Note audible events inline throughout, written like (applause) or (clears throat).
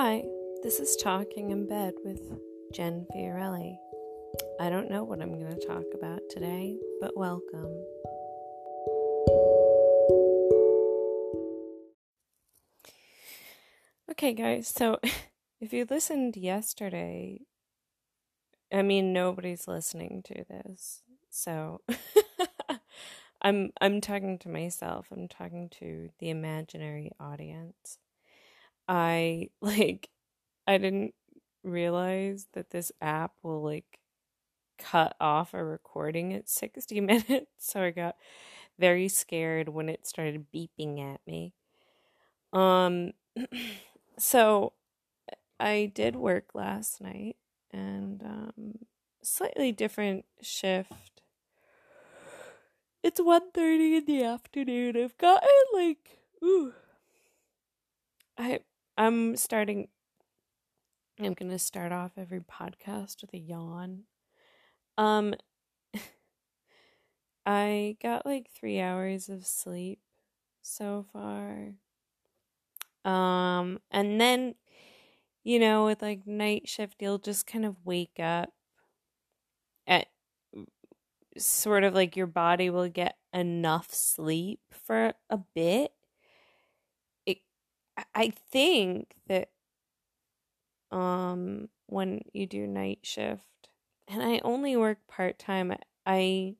Hi, this is Talking in Bed with Jen Fiorelli. I don't know what I'm going to talk about today, but welcome. Okay, guys, so (laughs) if you listened yesterday, I mean nobody's listening to this. So (laughs) I'm I'm talking to myself. I'm talking to the imaginary audience. I (laughs) like I didn't realize that this app will like cut off a recording at (laughs) 60 minutes, so I got very scared when it started beeping at me. Um (clears throat) so I did work last night and um slightly different shift. It's 1:30 in the afternoon. I've gotten like ooh I I'm starting. I'm gonna start off every podcast with a yawn. Um, (laughs) I got like three hours of sleep so far. Um, and then, you know, with like night shift, you'll just kind of wake up at sort of like your body will get enough sleep for a bit I think that um when you do night shift and I only work part-time I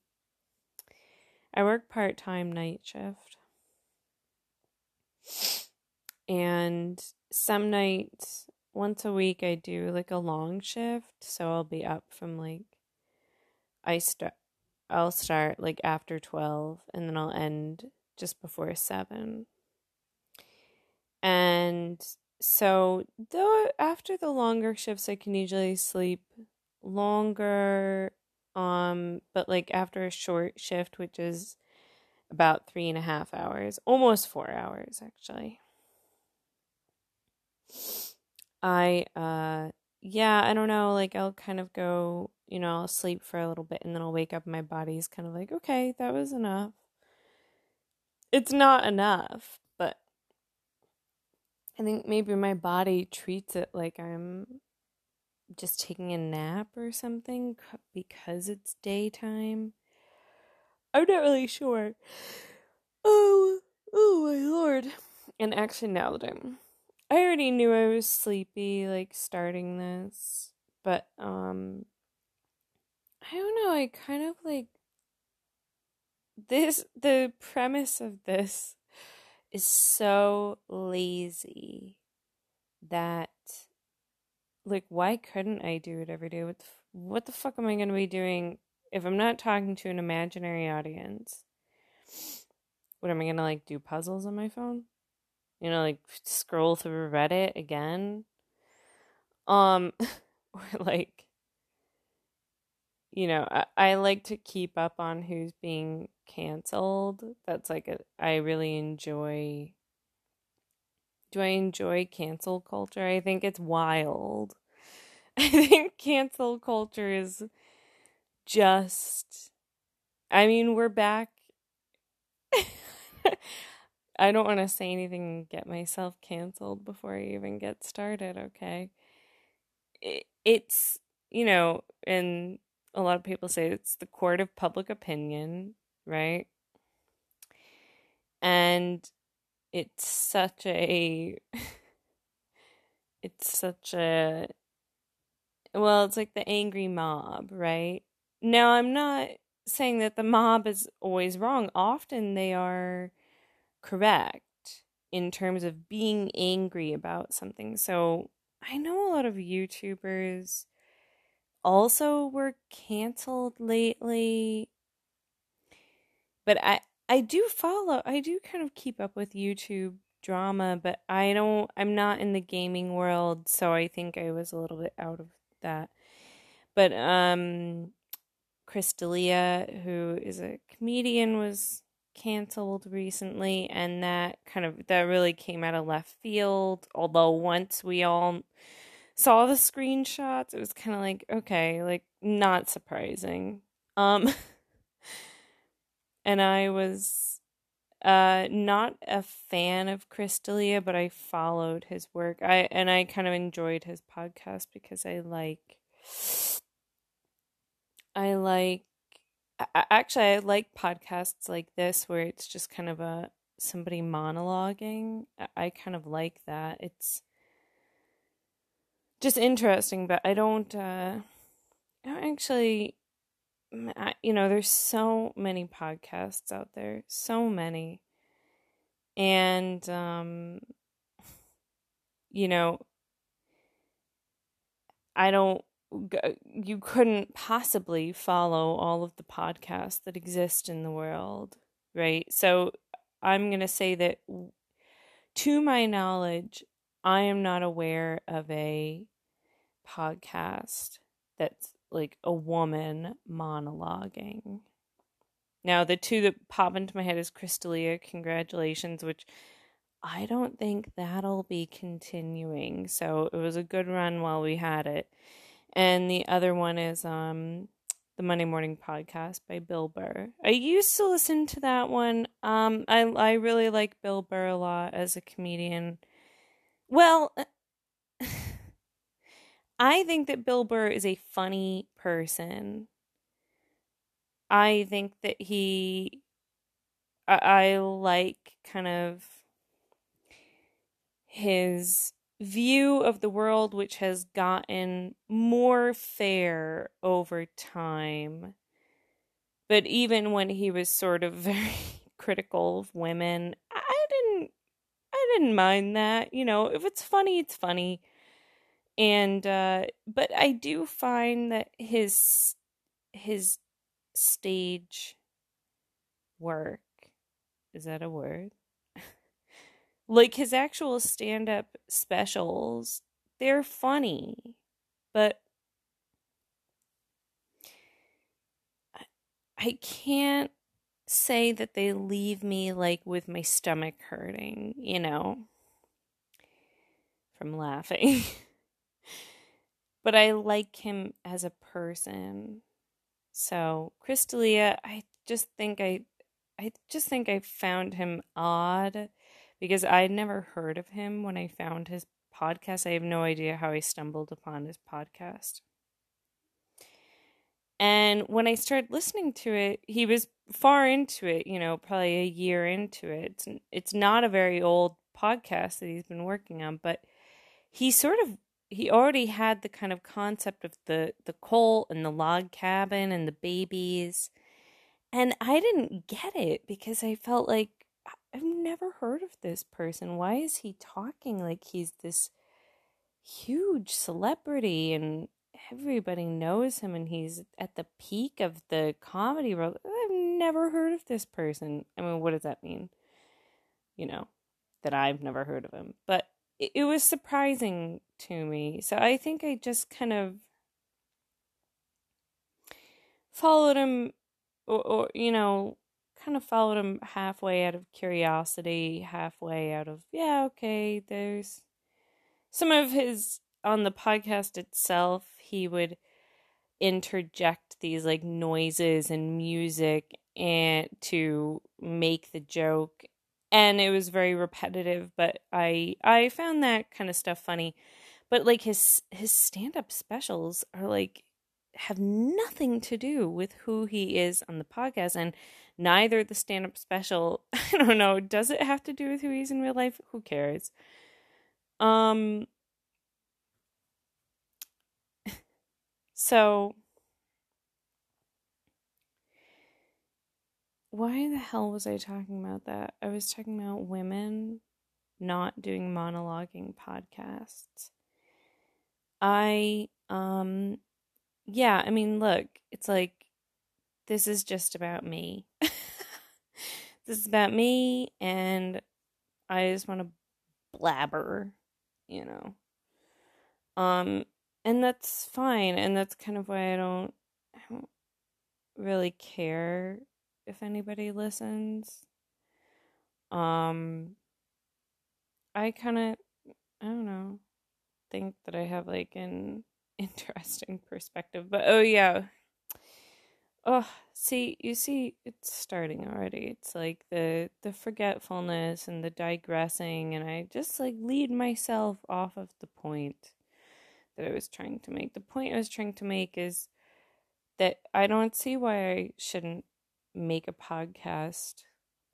I work part-time night shift. And some nights once a week I do like a long shift, so I'll be up from like I start I'll start like after 12 and then I'll end just before 7 and so, though after the longer shifts, I can usually sleep longer. Um, but like after a short shift, which is about three and a half hours, almost four hours actually. I uh yeah, I don't know, like I'll kind of go, you know, I'll sleep for a little bit and then I'll wake up and my body's kind of like, okay, that was enough. It's not enough, I think maybe my body treats it like I'm just taking a nap or something because it's daytime. I'm not really sure. Oh, oh my lord. And actually, now that I'm. I already knew I was sleepy, like, starting this. But, um. I don't know, I kind of like. This. The premise of this is so lazy that like why couldn't I do it every day? What the, what the fuck am I going to be doing if I'm not talking to an imaginary audience? What am I going to like do puzzles on my phone? You know, like scroll through Reddit again? Um (laughs) or like you know, I, I like to keep up on who's being canceled. That's like a, I really enjoy. Do I enjoy cancel culture? I think it's wild. (laughs) I think cancel culture is just. I mean, we're back. (laughs) I don't want to say anything and get myself canceled before I even get started, okay? It, it's, you know, and a lot of people say it's the court of public opinion, right? And it's such a (laughs) it's such a well, it's like the angry mob, right? Now, I'm not saying that the mob is always wrong. Often they are correct in terms of being angry about something. So, I know a lot of YouTubers also were canceled lately. But I I do follow I do kind of keep up with YouTube drama, but I don't I'm not in the gaming world, so I think I was a little bit out of that. But um Chris D'Elia, who is a comedian, was canceled recently, and that kind of that really came out of left field. Although once we all saw the screenshots, it was kind of like, okay, like not surprising. Um (laughs) and I was uh, not a fan of Chris D'Elia, but I followed his work. I and I kind of enjoyed his podcast because I like, I like, actually I like podcasts like this where it's just kind of a somebody monologuing. I kind of like that. It's just interesting, but I don't. Uh, I don't actually you know, there's so many podcasts out there, so many. And, um, you know, I don't, you couldn't possibly follow all of the podcasts that exist in the world, right? So I'm going to say that to my knowledge, I am not aware of a podcast that's like a woman monologuing. Now, the two that pop into my head is Chris D'Elia, congratulations, which I don't think that'll be continuing. So it was a good run while we had it. And the other one is um the Monday Morning Podcast by Bill Burr. I used to listen to that one. Um I I really like Bill Burr a lot as a comedian. Well, uh, (laughs) I think that Bill Burr is a funny person. I think that he, I, I like kind of his view of the world, which has gotten more fair over time. But even when he was sort of (laughs) very critical of women, I didn't mind that. You know, if it's funny, it's funny and uh but i do find that his his stage work is that a word (laughs) like his actual stand-up specials they're funny but I can't say that they leave me like with my stomach hurting, you know, from laughing. (laughs) but I like him as a person. So Chris D'Elia, I just think I, I just think I found him odd because I'd never heard of him when I found his podcast. I have no idea how I stumbled upon his podcast. And when I started listening to it, he was far into it, you know, probably a year into it. It's, it's not a very old podcast that he's been working on, but he sort of he already had the kind of concept of the the coal and the log cabin and the babies and i didn't get it because i felt like i've never heard of this person why is he talking like he's this huge celebrity and everybody knows him and he's at the peak of the comedy world. I've never heard of this person. I mean what does that mean? You know that i've never heard of him. But it was surprising to me. So I think I just kind of followed him, or, or, you know, kind of followed him halfway out of curiosity, halfway out of, yeah, okay, there's some of his, on the podcast itself, he would interject these like noises and music and to make the joke. And it was very repetitive but i i found that kind of stuff funny. But like his his stand-up specials are like have nothing to do with who he is on the podcast and neither the stand-up special. (laughs) I don't know. Does it have to do with who he's in real life? Who cares? Um so why the hell was I talking about that? I was talking about women not doing monologuing podcasts. I um yeah, I mean, look, it's like this is just about me. (laughs) this is about me and I just want to blabber, you know. Um and that's fine and that's kind of why I don't I don't really care if anybody listens. Um I kind of I don't know, think that I have like an (laughs) interesting perspective. But oh yeah. oh, see, you see, it's starting already. It's like the the forgetfulness and the digressing, and I just like lead myself off of the point that I was trying to make. The point I was trying to make is that I don't see why I shouldn't make a podcast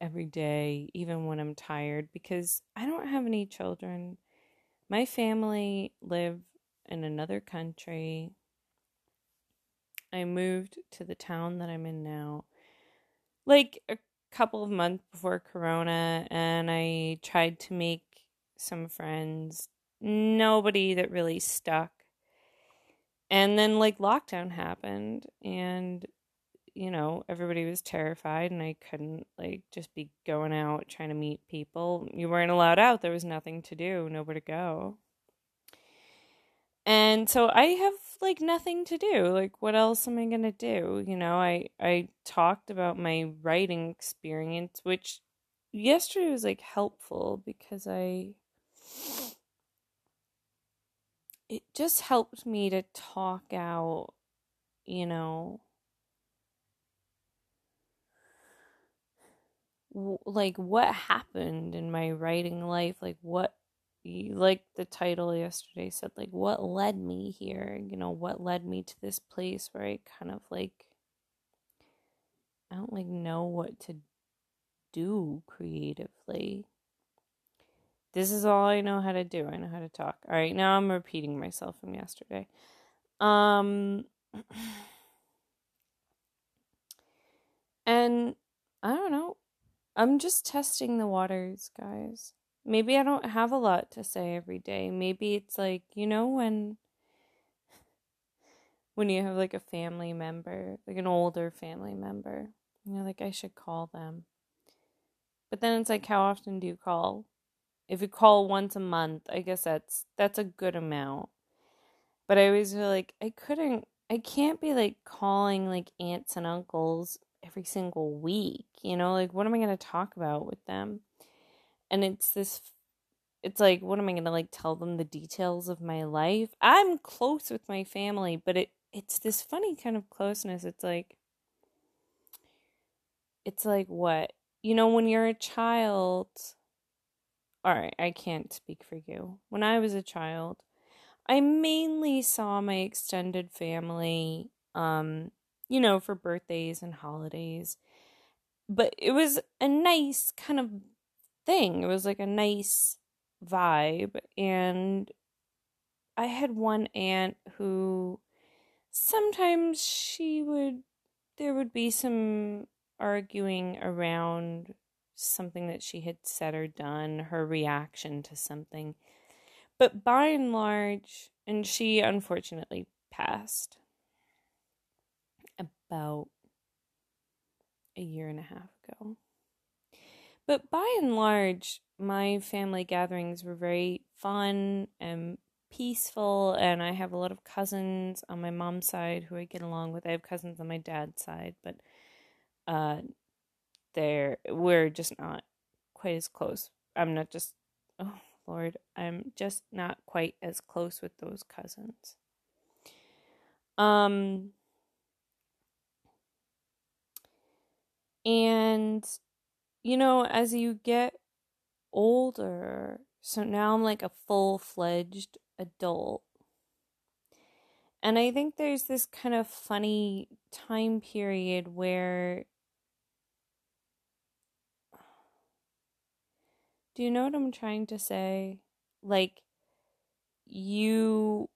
every day, even when I'm tired, because I don't have any children. My family live in another country. I moved to the town that I'm in now like a couple of months before Corona, and I tried to make some friends. Nobody that really stuck. And then, like, lockdown happened, and you know, everybody was terrified and I couldn't like just be going out trying to meet people. You weren't allowed out. There was nothing to do, nowhere to go. And so I have like nothing to do. Like what else am I going to do? You know, I I talked about my writing experience which yesterday was like helpful because I it just helped me to talk out, you know, like what happened in my writing life like what like the title yesterday said like what led me here you know what led me to this place where i kind of like i don't like know what to do creatively this is all i know how to do i know how to talk all right now i'm repeating myself from yesterday um (clears throat) and i don't know I'm just testing the waters, guys. Maybe I don't have a lot to say every day. Maybe it's like, you know, when (sighs) when you have like a family member, like an older family member, you're like, I should call them. But then it's like, how often do you call? If you call once a month, I guess that's that's a good amount. But I always feel like I couldn't I can't be like calling like aunts and uncles every single week, you know? Like, what am I going to talk about with them? And it's this, it's like, what am I going to like tell them the details of my life? I'm close with my family, but it, it's this funny kind of closeness. It's like, it's like what? You know, when you're a child, all right, I can't speak for you. When I was a child, I mainly saw my extended family um you know, for birthdays and holidays. But it was a nice kind of thing. It was like a nice vibe. And I had one aunt who sometimes she would, there would be some arguing around something that she had said or done, her reaction to something. But by and large, and she unfortunately passed about a year and a half ago. But by and large, my family gatherings were very fun and peaceful, and I have a lot of cousins on my mom's side who I get along with. I have cousins on my dad's side, but uh, they're we're just not quite as close. I'm not just oh Lord, I'm just not quite as close with those cousins. Um And, you know, as you get older, so now I'm like a full fledged adult. And I think there's this kind of funny time period where. Do you know what I'm trying to say? Like, you.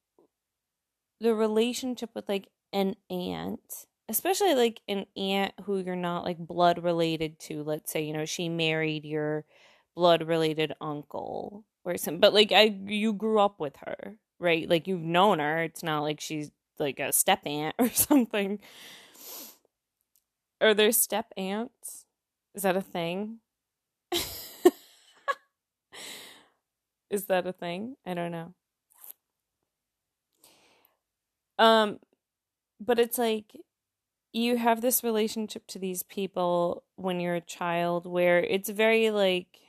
The relationship with like an aunt especially like an aunt who you're not like blood related to let's say you know she married your blood related uncle or something but like i you grew up with her right like you've known her it's not like she's like a step aunt (laughs) or something are there step aunts is that a thing (laughs) is that a thing i don't know um but it's like you have this relationship to these people when you're a child where it's very like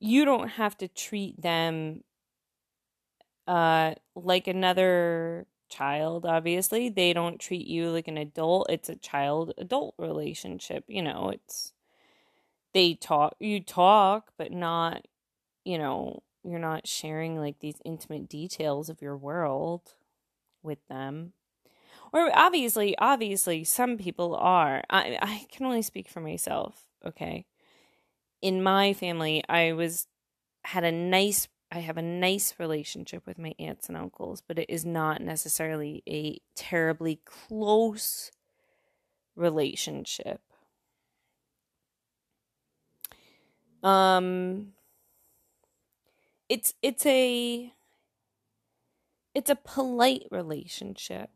you don't have to treat them uh like another child, obviously. They don't treat you like an adult. It's a child adult relationship. You know, it's they talk, you talk, but not, you know, you're not sharing like these intimate details of your world with them. Or obviously, obviously, some people are. I I can only speak for myself, okay? In my family, I was had a nice I have a nice relationship with my aunts and uncles, but it is not necessarily a terribly close relationship. Um it's it's a it's a polite relationship.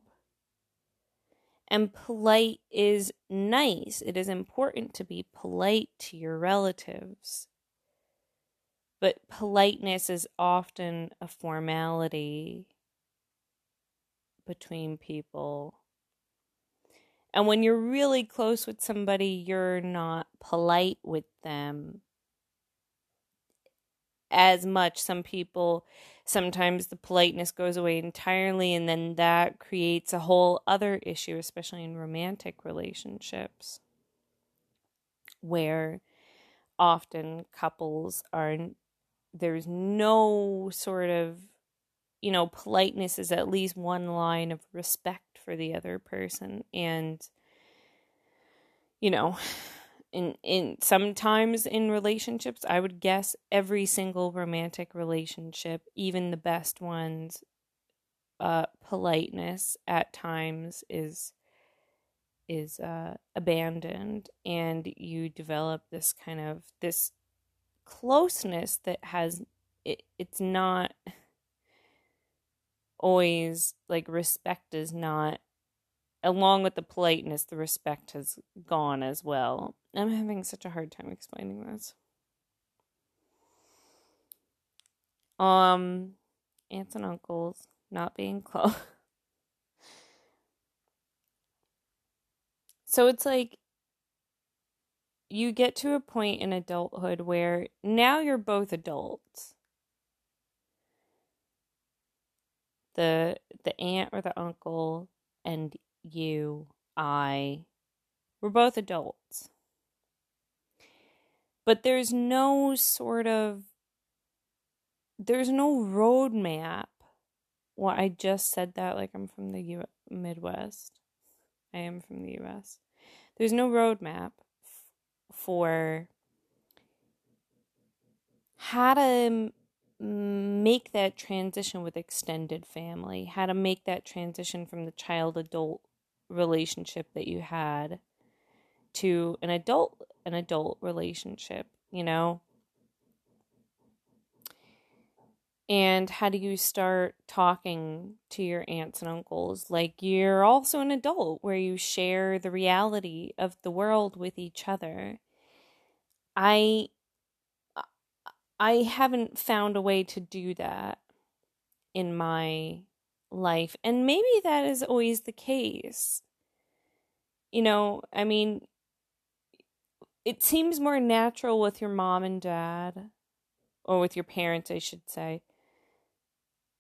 And polite is nice. It is important to be polite to your relatives. But politeness is often a formality between people. And when you're really close with somebody, you're not polite with them as much. Some people, sometimes the politeness goes away entirely, and then that creates a whole other issue, especially in romantic relationships, where often couples are there's no sort of you know politeness is at least one line of respect for the other person and you know in in sometimes in relationships i would guess every single romantic relationship even the best ones uh politeness at times is is uh abandoned. And you develop this kind of this closeness that has it, it's not always like respect is not along with the politeness the respect has gone as well i'm having such a hard time explaining this um aunts and uncles not being (laughs) close so it's like you get to a point in adulthood where now you're both adults. The the aunt or the uncle and you, I, we're both adults. But there's no sort of there's no roadmap. Well, I just said that like I'm from the U- Midwest. I am from the US. There's no roadmap for how to make that transition with extended family, how to make that transition from the child adult relationship that you had to an adult an adult relationship, you know? And how do you start talking to your aunts and uncles like you're also an adult where you share the reality of the world with each other? I I haven't found a way to do that in my life. And maybe that is always the case. You know, I mean, it seems more natural with your mom and dad, or with your parents, I should say,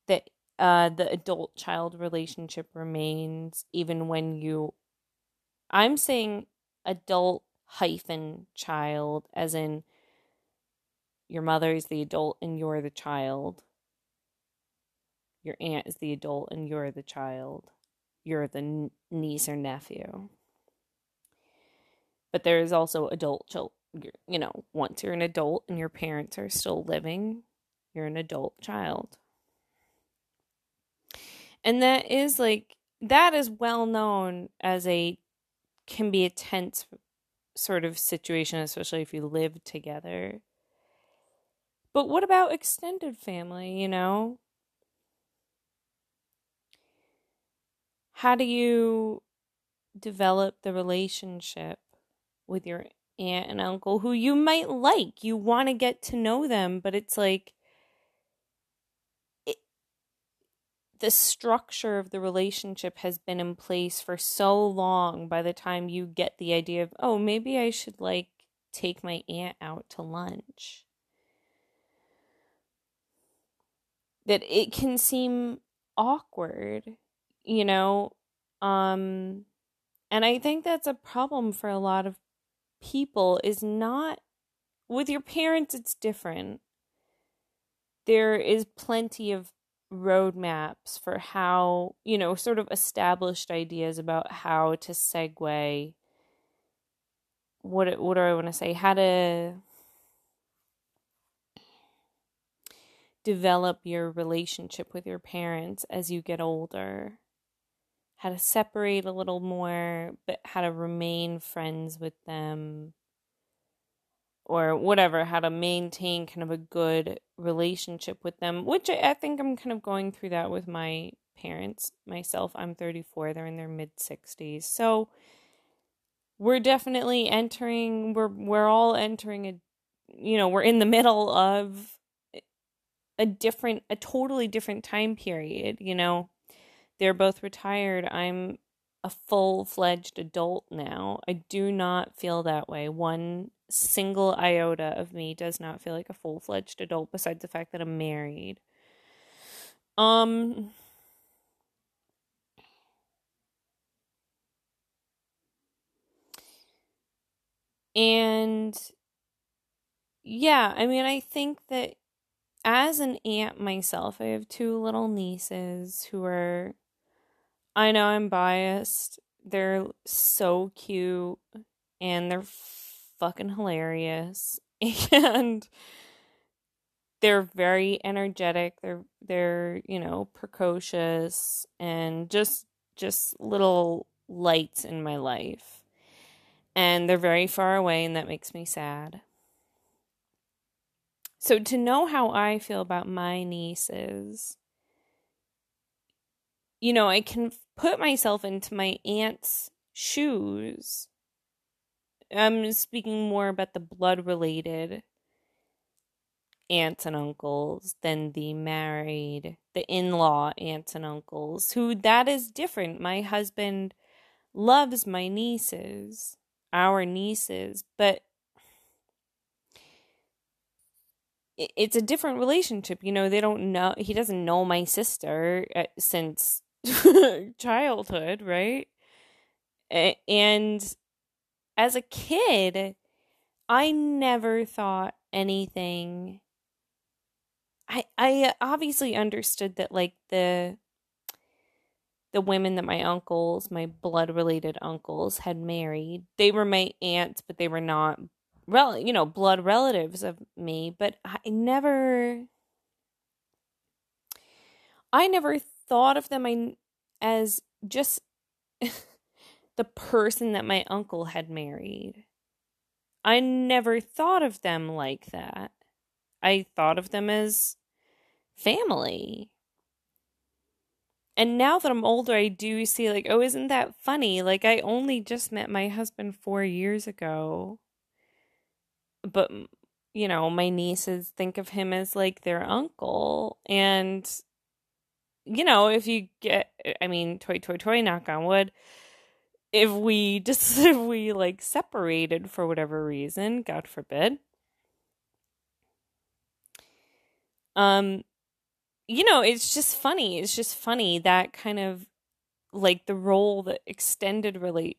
that uh, the adult child relationship remains even when you. I'm saying adult hyphen child, as in your mother is the adult and you're the child. Your aunt is the adult and you're the child. You're the niece or nephew. But there is also adult children. You know, once you're an adult and your parents are still living, you're an adult child. And that is like, that is well known as a, can be a tense sort of situation, especially if you live together. But what about extended family, you know? How do you develop the relationship with your aunt and uncle who you might like? You want to get to know them, but it's like the structure of the relationship has been in place for so long by the time you get the idea of, oh, maybe I should like take my aunt out to lunch. That it can seem awkward. You know, um and I think that's a problem for a lot of people is not with your parents it's different. There is plenty of roadmaps for how, you know, sort of established ideas about how to segue what what do I want to say? How to develop your relationship with your parents as you get older. How to separate a little more, but how to remain friends with them or whatever, how to maintain kind of a good relationship with them, which I, think I'm kind of going through that with my parents myself. I'm 34, they're in their mid 60s. So we're definitely entering we're we're all entering a you know, we're in the middle of a different a totally different time period, you know. They're both retired. I'm a full-fledged adult now. I do not feel that way. One single iota of me does not feel like a full fledged adult besides the fact that I'm married. Um and yeah, I mean I think that as an aunt myself, I have two little nieces who are I know I'm biased. They're so cute and they're fucking hilarious (laughs) and they're very energetic. They're they're you know precocious and just just little lights in my life. And they're very far away and that makes me sad. So to know how i feel about my nieces you know i can put myself into my aunt's shoes I'm speaking more about the blood related aunts and uncles than the married, the in law aunts and uncles, who that is different. My husband loves my nieces, our nieces, but it's a different relationship. You know, they don't know, he doesn't know my sister uh, since (laughs) childhood, right? And as a kid, I never thought anything. I I obviously understood that like the the women that my uncles, my blood related uncles had married, they were my aunts, but they were not rel you know, blood relatives of me, but I never I never thought of them as just (laughs) the person that my uncle had married. I never thought of them like that. I thought of them as family. And now that I'm older, I do see, like, oh, isn't that funny? Like, I only just met my husband four years ago. But, you know, my nieces think of him as like their uncle. And, you know, if you get, I mean, toy, toy, toy, knock on wood if we (laughs) just if we like separated for whatever reason, God forbid. Um you know, it's just funny. It's just funny that kind of like the role that extended relate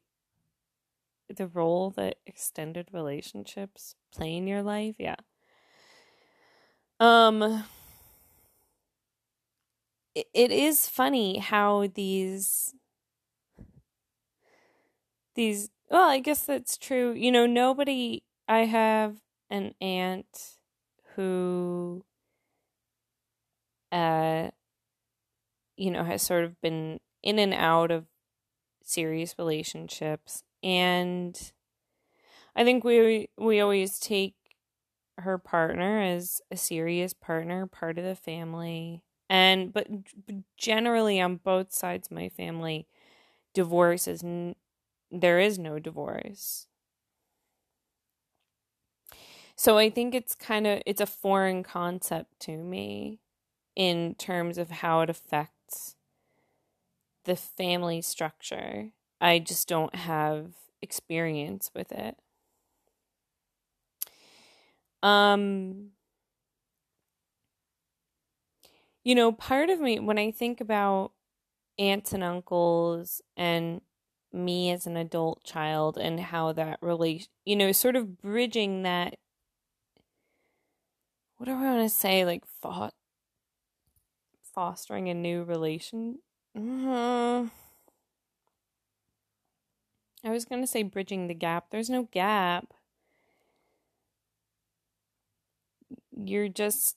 the role that extended relationships play in your life. Yeah. Um it, is funny how these these well i guess that's true. You know nobody i have an aunt who uh you know has sort of been in and out of serious relationships. And i think we we always take her partner as a serious partner part of the family and but generally on both sides of my family divorce is n- there is no divorce. So I think it's kind of it's a foreign concept to me in terms of how it affects the family structure. I just don't have experience with it. Um you know, part of me when I think about aunts and uncles and me as an adult child and how that relate you know sort of bridging that what do I want to say? Like fo- fostering a new relation? Uh, I was going to say bridging the gap. There's no gap. You're just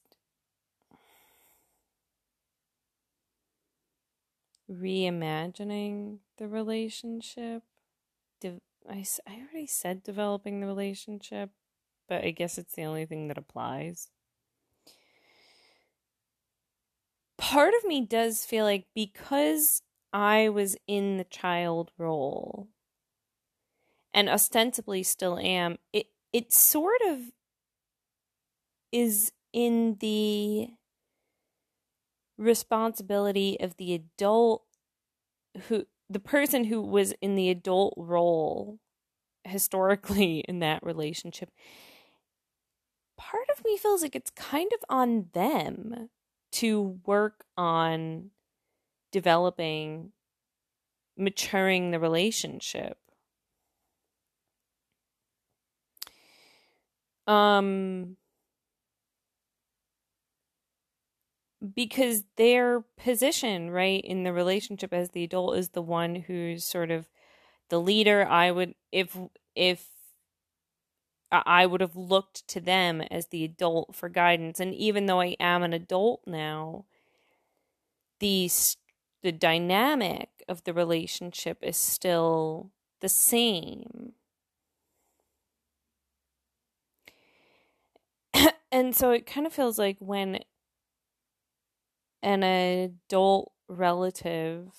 reimagining the relationship. De- I, I already said developing the relationship, but I guess it's the only thing that applies. Part of me does feel like because I was in the child role and ostensibly still am, it it sort of is in the responsibility of the adult who the person who was in the adult role historically (laughs) in that relationship part of me feels like it's kind of on them to work on developing maturing the relationship. Um because their position right in the relationship as the adult is the one who's sort of the leader. I would if if i would have looked to them as the adult for guidance. And even though i am an adult now the the dynamic of the relationship is still the same. (clears throat) And so it kind of feels like when an adult relative,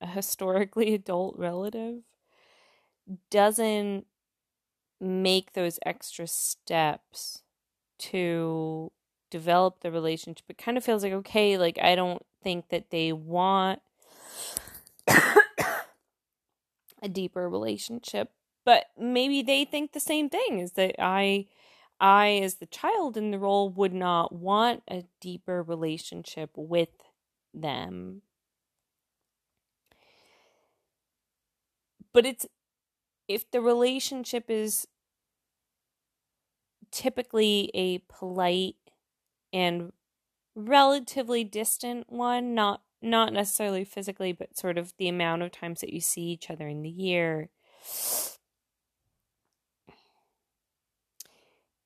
a historically (laughs) adult relative, doesn't make those extra steps to develop the relationship, it kind of feels like, okay, like I don't think that they want (coughs) a deeper relationship. But maybe they think the same thing is that I I, as the child in the role, would not want a deeper relationship with them. But it's if the relationship is typically a polite and relatively distant one, not not necessarily physically, but sort of the amount of times that you see each other in the year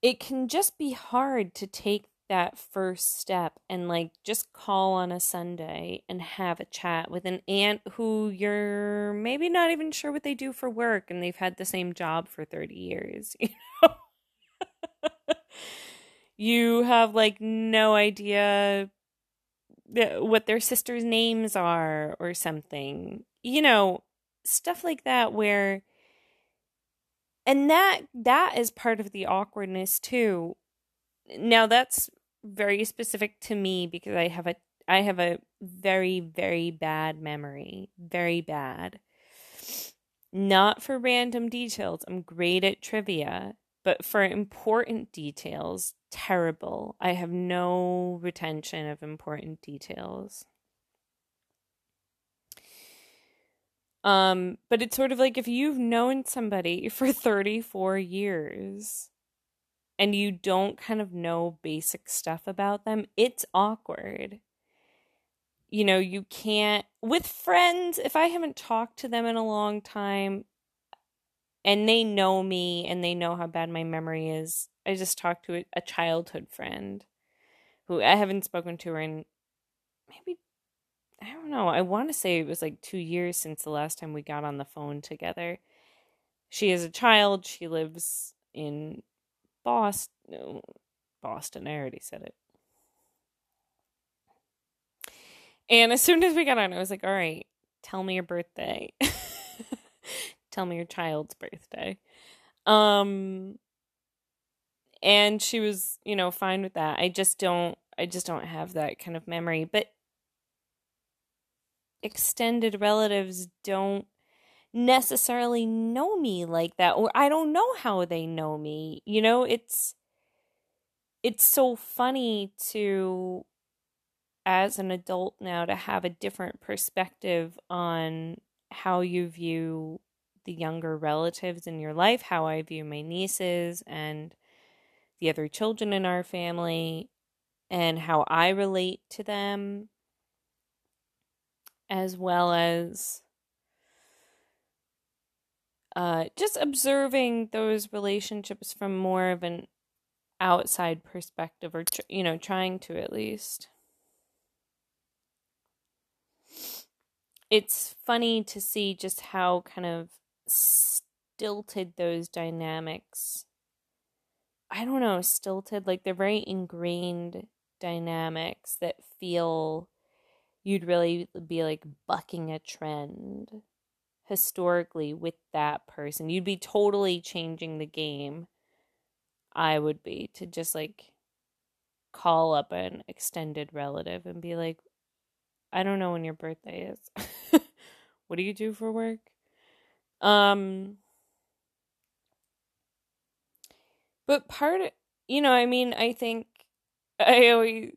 it can just be hard to take that first step and like just call on a Sunday and have a chat with an aunt who you're maybe not even sure what they do for work and they've had the same job for 30 years, (laughs) you know. you have like no idea what their sisters' names are or something. You know, stuff like that where and that that is part of the awkwardness too. Now that's very specific to me because i have a i have a very very bad memory very bad. Not for random details. I'm great at trivia but for important details terrible. I have no retention of important details Um, but it's sort of like if you've known somebody (laughs) for 34 years and you don't kind of know basic stuff about them, it's awkward. You know, you can't, with friends, if I haven't talked to them in a long time and they know me and they know how bad my memory is, I just talked to a, childhood friend who I haven't spoken to her in maybe I don't know. I want to say it was like two years since the last time we got on the phone together. She is a child. She lives in Boston. No, Boston. I already said it. And as soon as we got on, I was like, all right, tell me your birthday. (laughs) tell me your child's birthday. Um, and she was, you know, fine with that. I just don't, I just don't have that kind of memory. But extended relatives don't necessarily know me like that or I don't know how they know me. You know, it's it's so funny to as an adult now to have a different perspective on how you view the younger relatives in your life, how I view my nieces and the other children in our family, and how I relate to them, as well as uh, just observing those relationships from more of an outside perspective, or, tr- you know, trying to at least. It's funny to see just how kind of stilted those dynamics. I don't know, stilted, like they're very ingrained dynamics that feel you'd really be like bucking a trend historically with that person. You'd be totally changing the game. I would be to just like call up an extended relative and be like, I don't know when your birthday is. (laughs) what do you do for work? Um but part of, you know, I mean, I think I always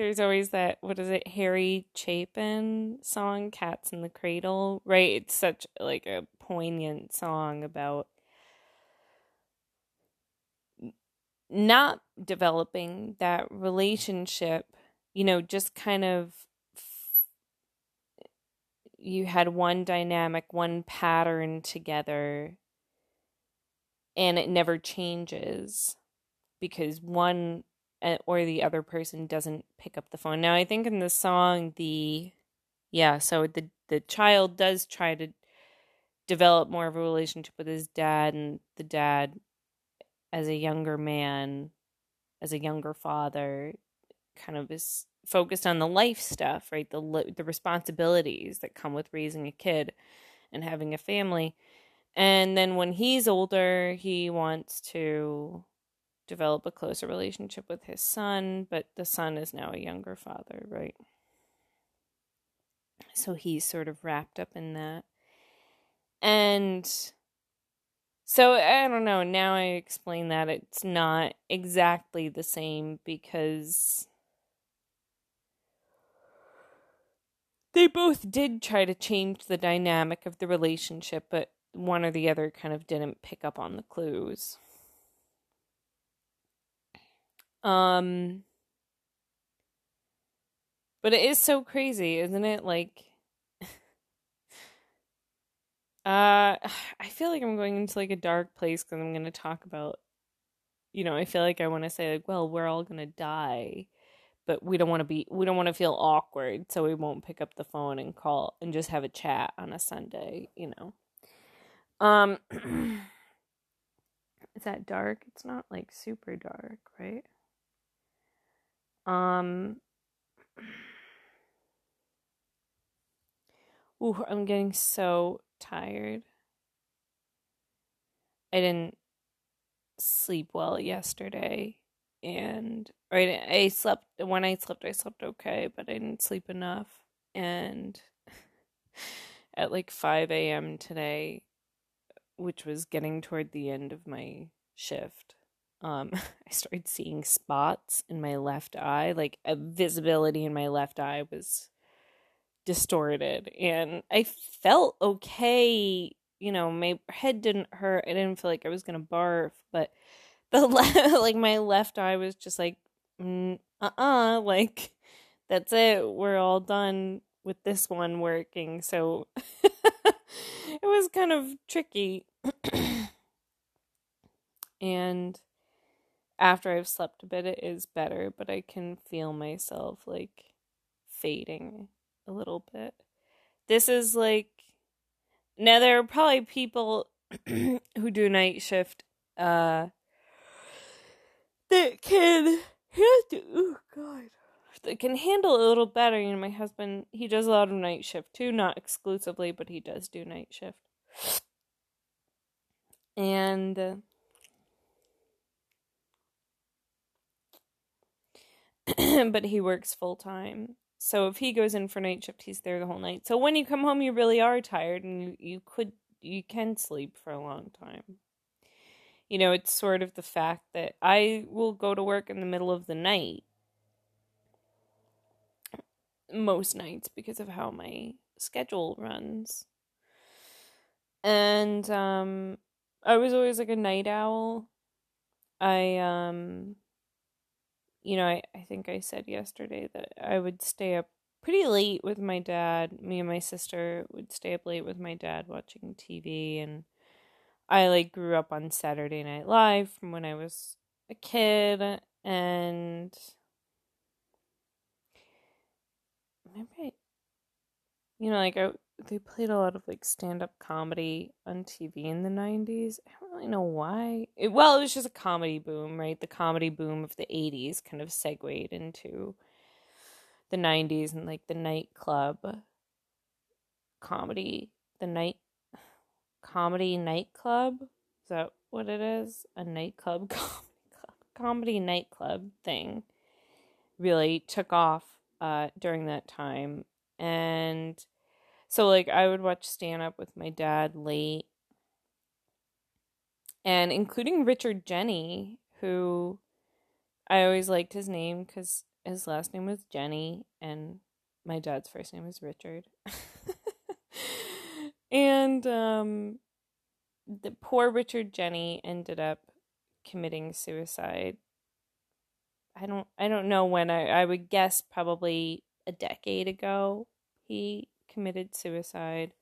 there's always that what is it, Harry Chapin song, Cats in the Cradle, right? It's such like a poignant song about not developing that relationship, you know, just kind of you had one dynamic, one pattern together, and it never changes because one or the other person doesn't pick up the phone. Now, I think in the song, the yeah, so the the child does try to develop more of a relationship with his dad, and the dad, as a younger man, as a younger father, kind of is focused on the life stuff, right? The the responsibilities that come with raising a kid and having a family. And then when he's older, he wants to develop a closer relationship with his son, but the son is now a younger father, right? So he's sort of wrapped up in that. And so I don't know, now I explain that it's not exactly the same because they both did try to change the dynamic of the relationship, but one or the other kind of didn't pick up on the clues. Um but it is so crazy, isn't it? Like (laughs) uh I feel like I'm going into like a dark place cuz I'm going to talk about you know, I feel like I want to say like, well, we're all going to die but we don't want to be we don't want to feel awkward so we won't pick up the phone and call and just have a chat on a sunday you know um (clears throat) is that dark it's not like super dark right um Ooh, I'm getting so tired. I didn't sleep well yesterday and right I slept when I slept I slept okay, but I didn't sleep enough. And (laughs) at like five AM today, which was getting toward the end of my shift, um, (laughs) I started seeing spots in my left eye, like a visibility in my left eye was distorted and I felt okay, you know, my head didn't hurt. I didn't feel like I was going to barf, but the (laughs) le- like my left eye was just like mm, uh-uh (laughs) like that's it we're all done with this one working so it was kind of tricky (clears throat) and after i've slept a bit it is better but i can feel myself like fading a little bit this is like now there are probably people (clears throat) who do night shift uh that can handle oh god that can handle a little better. You know, my husband he does a lot of night shift too, not exclusively, but he does do night shift. And (clears throat) but he works full time. So if he goes in for night shift, he's there the whole night. So when you come home, you really are tired, and you, you could you can sleep for a long time you know, it's sort of the fact that I will go to work in the middle of the night most nights because of how my schedule runs. And um I was always like a night owl. I um you know, I, I think I said yesterday that I would stay up pretty late with my dad. Me and my sister would stay up late with my dad watching TV and I like grew up on Saturday Night Live from when I was a kid and maybe you know like I they played a lot of like stand-up comedy on TV in the 90s. I don't really know why. It, well, it was just a comedy boom, right? The comedy boom of the 80s kind of segued into the 90s and like the nightclub comedy, the night comedy nightclub. Is that what it is? A nightclub comedy, (laughs) comedy nightclub thing really took off uh, during that time. And so, like, I would watch stand up with my dad late, and including Richard Jeni, who I always liked his name because his last name was Jeni, and my dad's first name is Richard. (laughs) and um, the poor Richard Jeni ended up committing suicide. I don't I don't know when I I would guess probably a decade ago he committed suicide.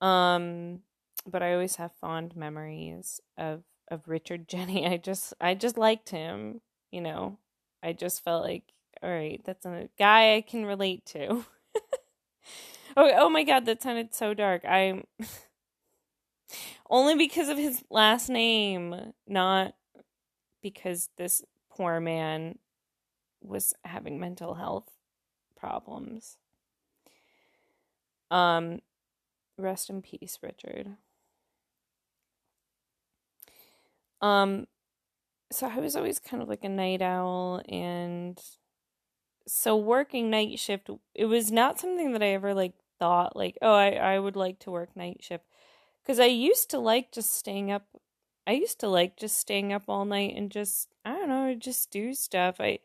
Um but I always have fond memories of of Richard (laughs) Jeni. I just I just liked him, you know. I just felt like all right, that's a guy I can relate to. (laughs) oh, oh my god, that sounded so dark. I'm (laughs) only because of his last name, not because this poor man was having mental health problems. Um, rest in peace, Richard. Um, so I was always kind of like a night owl, and so working night shift, it was not something that I ever like thought like, oh, I I would like to work night shift, because I used to like just staying up I used to like just staying up all night and just I don't know, just do stuff. I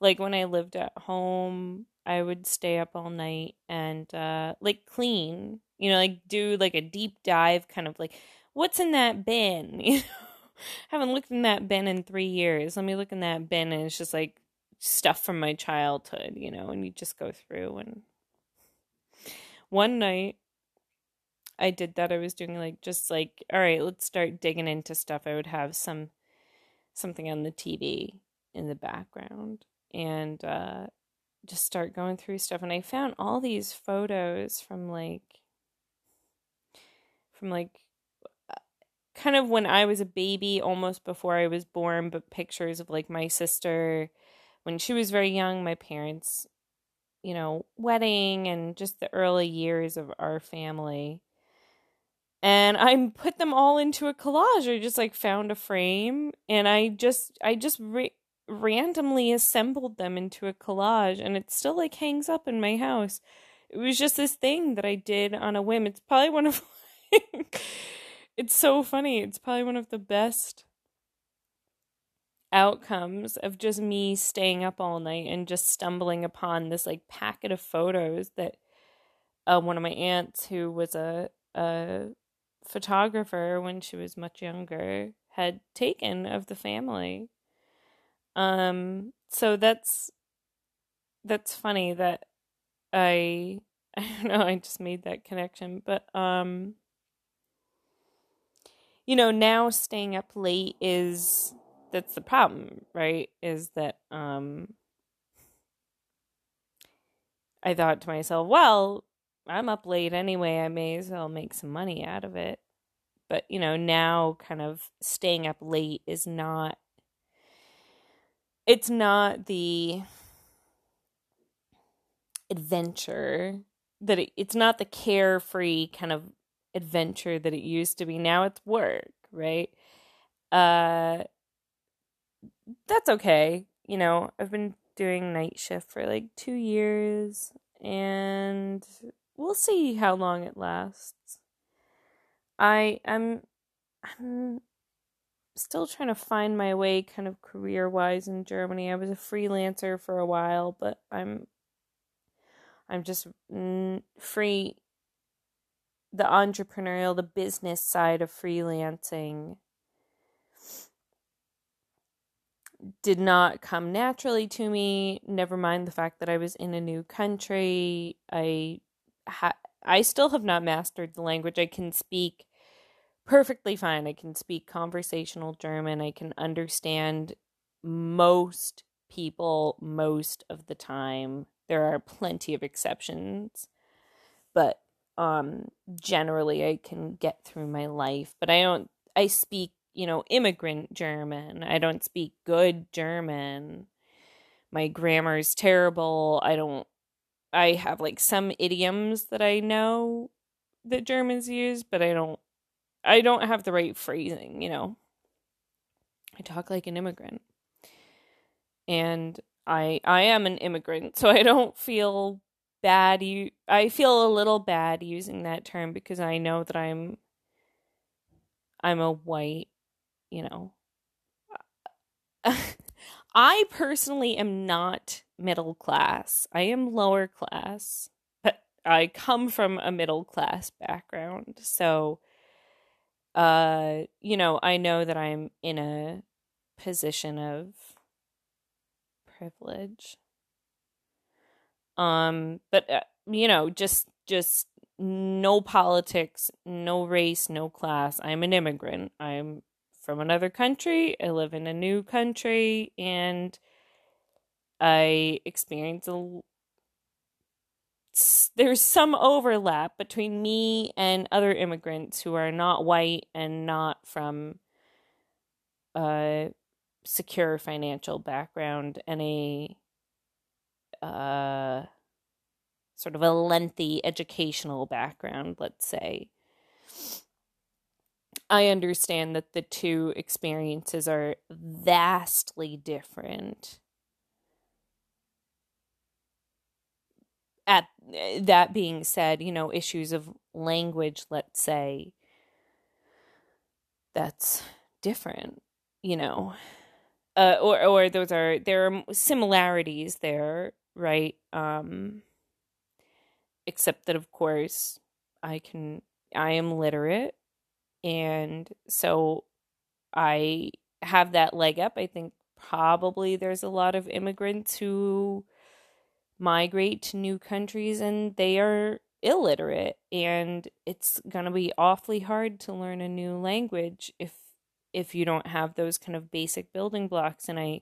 like when I lived at home, I would stay up all night and uh like clean, you know, like do like a deep dive kind of like what's in that bin, (laughs) you know. I haven't looked in that bin in 3 years. Let me look in that bin and it's just like stuff from my childhood, you know, and you just go through and one night I did that. I was doing like just like, all right, let's start digging into stuff. I would have some something on the TV in the background and uh just start going through stuff and I found all these photos from like from like uh, kind of when I was a baby almost before I was born but pictures of like my sister when she was very young my parents you know wedding and just the early years of our family and I put them all into a collage. I just like found a frame and I just I just randomly assembled them into a collage and it still like hangs up in my house. It was just this thing that I did on a whim. It's probably one of (laughs) it's so funny. It's probably one of the best outcomes of just me staying up all night and just stumbling upon this like packet of photos that uh, one of my aunts who was a a photographer when she was much younger had taken of the family. Um so that's that's funny that I (laughs) I don't know, I just made that connection, but um you know, now staying up late is that's the problem, right? Is that um I thought to myself, well, I'm up late anyway. I may as well make some money out of it. But, you know, now kind of staying up late is not, it's not the adventure that it, it's not the carefree kind of adventure that it used to be. Now it's work, right? Uh, that's okay. You know, I've been doing night shift for like two years and we'll see how long it lasts. I am I'm still trying to find my way kind of career wise in Germany. I was a freelancer for a while, but I'm I'm just free the entrepreneurial, the business side of freelancing did not come naturally to me. Never mind the fact that I was in a new country. I ha- I still have not mastered the language. I can speak perfectly fine. I can speak conversational German. I can understand most people most of the time. There are plenty of exceptions, but um generally I can get through my life, but I don't I speak, you know, immigrant German. I don't speak good German. My grammar is terrible. I don't I have like some idioms that I know that Germans use, but I don't I don't have the right phrasing, you know. I talk like an immigrant. And I I am an immigrant, so I don't feel bad you I feel a little bad using that term because I know that I'm I'm a white, you know. (laughs) I personally am not middle class. I am lower class, but I come from a middle class background. So uh you know, I know that I'm in a position of privilege um, but uh, you know, just just no politics, no race, no class. I'm an immigrant. I'm from another country. I live in a new country and I experience a there's some overlap between me and other immigrants who are not white and not from a secure financial background and a uh, sort of a lengthy educational background, let's say. I understand that the two experiences are vastly different. At that being said, you know, issues of language, let's say, that's different, you know. Uh, or or those are there are similarities there right? Um, except that, of course, I can, I am literate. And so I have that leg up. I think probably there's a lot of immigrants who migrate to new countries and they are illiterate and it's going to be awfully hard to learn a new language if if you don't have those kind of basic building blocks. And I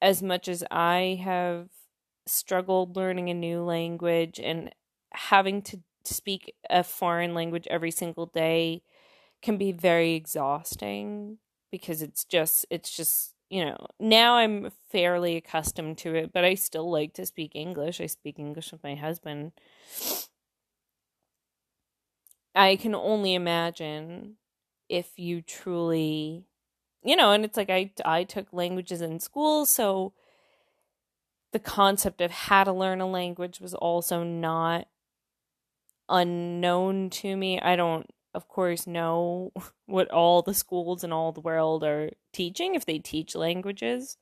as much as I have struggled learning a new language and having to speak a foreign language every single day can be very exhausting because it's just it's just you know now i'm fairly accustomed to it but i still like to speak english i speak english with my husband i can only imagine if you truly you know, and it's like I I took languages in school, so the concept of how to learn a language was also not unknown to me. I don't of course know (laughs) what all the schools in all the world are teaching if they teach languages.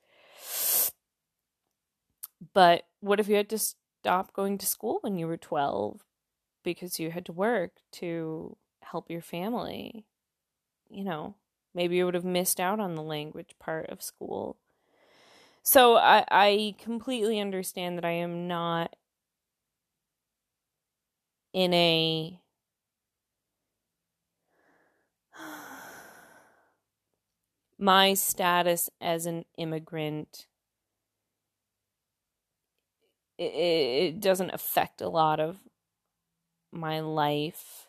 But what if you had to stop going to school when you were 12 because you had to work to help your family? You know, Maybe you would have missed out on the language part of school. So I, I completely understand that I am not in a my status as an immigrant it, doesn't affect a lot of my life.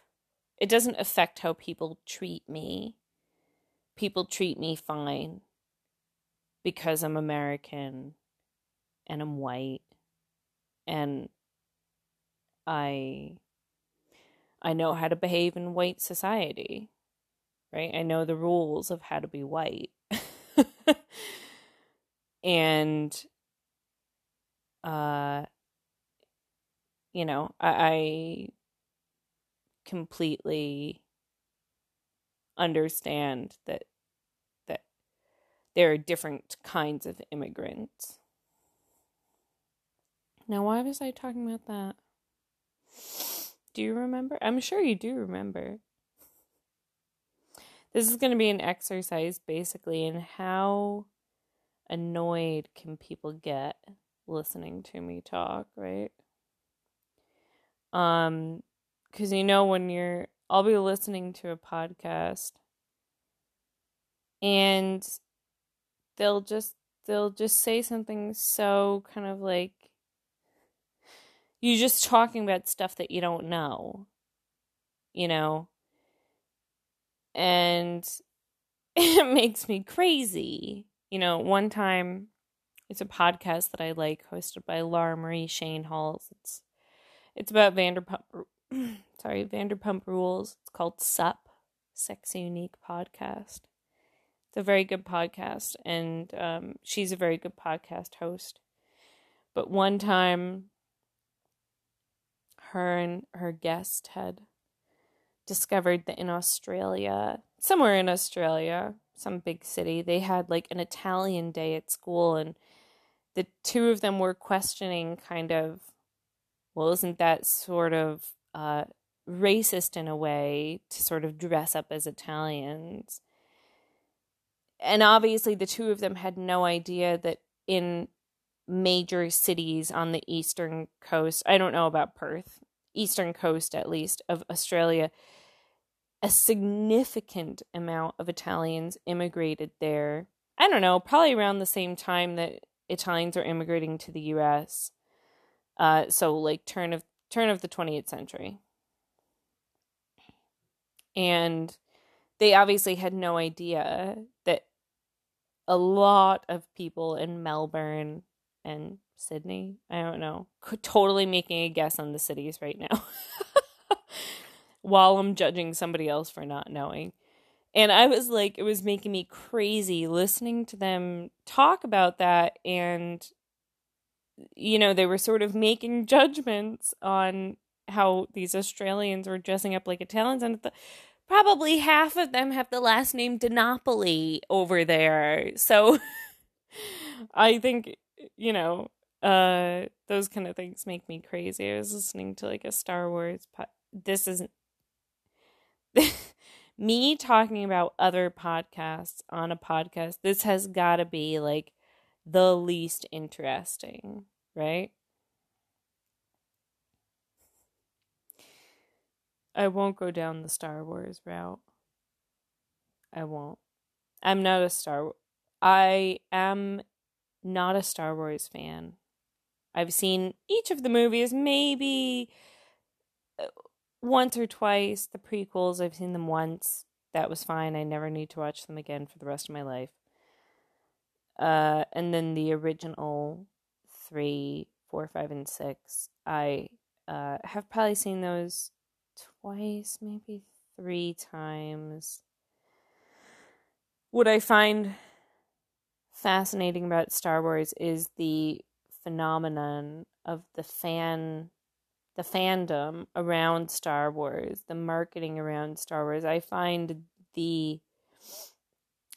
It doesn't affect how people treat me. People treat me fine because I'm American and I'm white. And I I know how to behave in white society. Right? I know the rules of how to be white. (laughs) and uh you know, I, I completely understand that that there are different kinds of immigrants. Now, why was I talking about that? Do you remember? I'm sure you do remember. This is going to be an exercise basically in how annoyed can people get listening to me talk, right? Um cuz you know when you're I'll be listening to a podcast and they'll just they'll just say something so kind of like you just talking about stuff that you don't know. You know, and (laughs) it makes me crazy. You know, one time it's a podcast that I like hosted by Laura Marie Schoenhals. It's it's about Vanderpump (clears throat) sorry, Vanderpump Rules. It's called Sup, Sex Unique Podcast. It's a very good podcast and um, she's a very good podcast host. But one time her and her guest had discovered that in Australia, somewhere in Australia, some big city, they had like an Italian day at school, and the two of them were questioning kind of, well, isn't that sort of uh, racist in a way to sort of dress up as Italians? And obviously, the two of them had no idea that in major cities on the eastern coast, I don't know about Perth, eastern coast at least of Australia, a significant amount of Italians immigrated there. I don't know, probably around the same time that Italians are immigrating to the US. Uh, so like turn of turn of the 20th century. And they obviously had no idea that a lot of people in Melbourne and Sydney. I don't know. Totally making a guess on the cities right now. (laughs) While I'm judging somebody else for not knowing. And I was like, it was making me crazy listening to them talk about that. And, you know, they were sort of making judgments on how these Australians were dressing up like Italians. And the, probably half of them have the last name DiNapoli over there. So (laughs) I think, you know, uh those kind of things make me crazy. I was listening to like a star wars po- this isn't (laughs) me talking about other podcasts on a podcast this has got to be like the least interesting right? I won't go down the star wars route. I won't. I'm not a star i am not a star wars fan I've seen each of the movies maybe uh, once or twice. The prequels, I've seen them once. That was fine. I never need to watch them again for the rest of my life. Uh, and then the original three, four, five, and six, I uh, have probably seen those twice, maybe three times. Would I find fascinating about Star Wars is the phenomenon of the fan the fandom around Star Wars, the marketing around Star Wars. I find the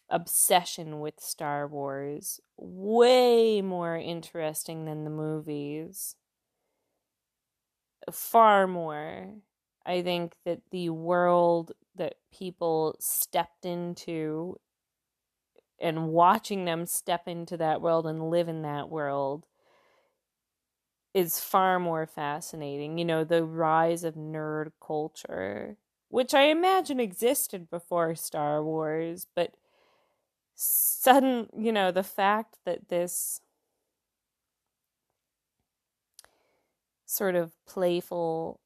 obsession with Star Wars way more interesting than the movies. Far more. I think that the world that people stepped into and watching them step into that world and live in that world is far more fascinating. You know, the rise of nerd culture, which I imagine existed before Star Wars, but sudden, you know, the fact that this sort of playful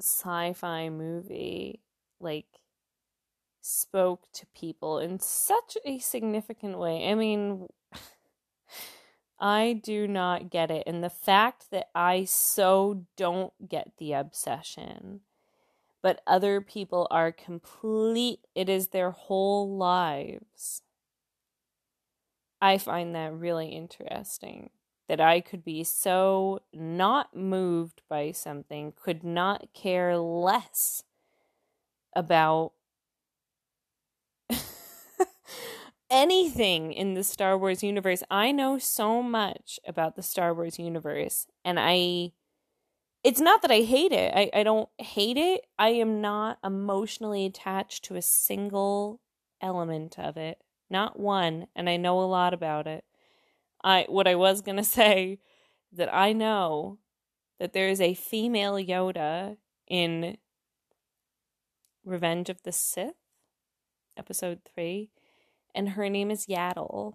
sci-fi movie like spoke to people in such a significant way. I mean, I do not get it. And the fact that I so don't get the obsession, but other people are complete, it is their whole lives. I find that really interesting. That I could be so not moved by something, could not care less about anything in the Star Wars universe. I know so much about the Star Wars universe, and I. It's not that I hate it. I, I don't hate it. I am not emotionally attached to a single element of it. Not one. And I know a lot about it. I what I was gonna (laughs) say that I know that there is a female Yoda in Revenge of the Sith, episode three, and her name is Yaddle.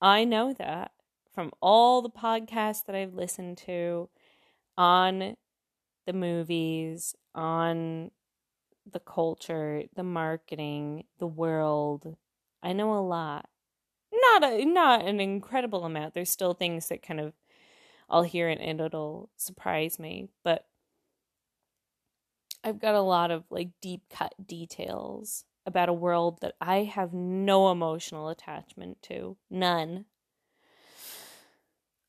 I know that from all the podcasts that I've listened to on the movies, on the culture, the marketing, the world. I know a lot. Not a not an incredible amount. There's still things that kind of I'll hear it and it'll surprise me, but I've got a lot of like deep cut details about a world that I have no emotional attachment to. None.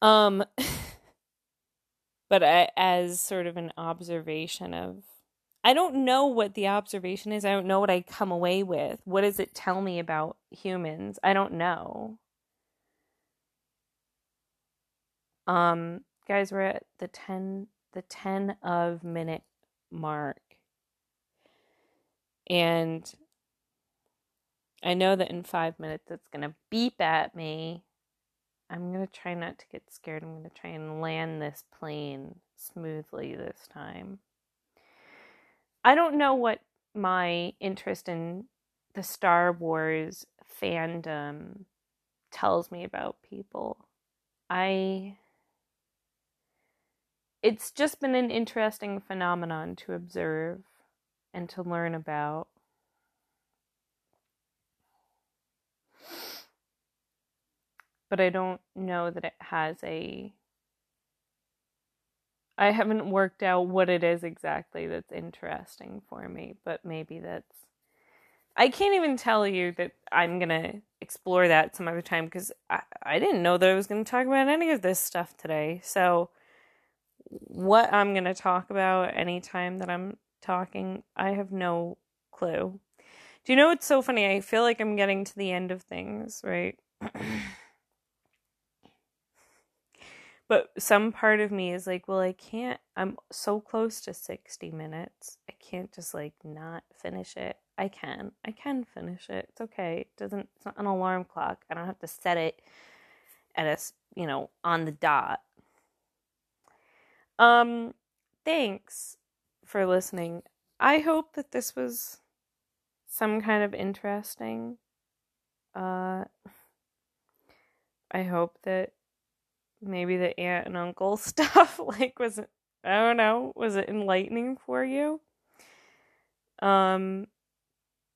Um (laughs) but I, as sort of an observation of I don't know what the observation is. I don't know what I come away with. What does it tell me about humans? I don't know. Um guys, we're at the 10 the 10 of minute mark. And I know that in five minutes it's going to beep at me. I'm going to try not to get scared. I'm going to try and land this plane smoothly this time. I don't know what my interest in the Star Wars fandom tells me about people. I it's just been an interesting phenomenon to observe and to learn about. But I don't know that it has a. I haven't worked out what it is exactly that's interesting for me, but maybe that's. I can't even tell you that I'm going to explore that some other time because I, I didn't know that I was going to talk about any of this stuff today. So, what I'm going to talk about anytime that I'm talking, I have no clue. Do you know what's so funny? I feel like I'm getting to the end of things, right? (clears throat) but some part of me is like, well, I can't, I'm so close to 60 minutes. I can't just like not finish it. I can. I can finish it. It's okay. It doesn't, it's not an alarm clock. I don't have to set it at a, you know, on the dot. Um, thanks for listening. I hope that this was some kind of interesting. Uh, I hope that maybe the aunt and uncle (laughs) stuff like was it, I don't know, was it enlightening for you? Um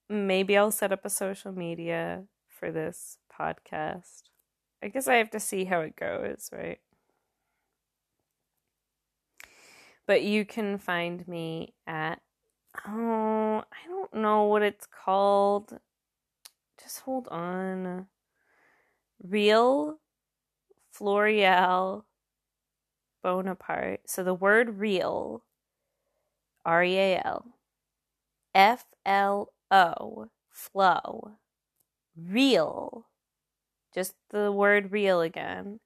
maybe I'll set up a social media for this podcast. I guess I have to see how it goes, right? But you can find me at, oh, I don't know what it's called. Just hold on. Real Florial Bonaparte. So the word real, R E A L, F L O, flow, real, just the word real again.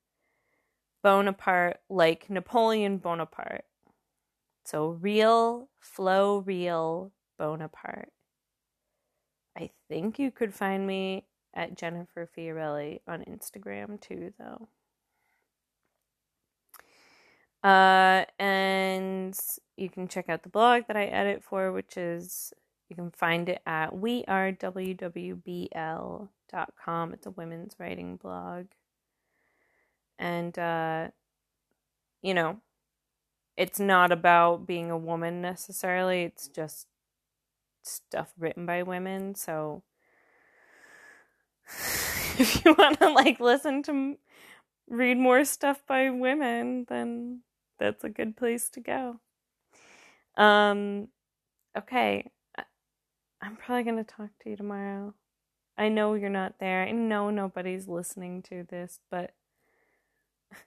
Bonaparte, like Napoleon Bonaparte. So real, flow real Bonaparte. I think you could find me at Jennifer Fiorelli on Instagram too, though. Uh, and you can check out the blog that I edit for, which is you can find it at wearewwbl.com. It's a women's writing blog. And, uh, you know, it's not about being a woman necessarily. It's just stuff written by women. So (sighs) if you (laughs) want to like listen to read more stuff by women, then that's a good place to go. Um okay. I'm probably going to talk to you tomorrow. I know you're not there. I know nobody's listening to this, but (laughs)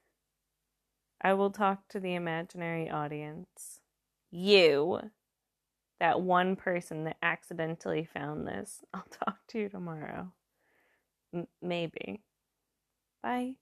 I will talk to the imaginary audience. You, that one person that accidentally found this, (laughs) I'll talk to you tomorrow. M- maybe. Bye.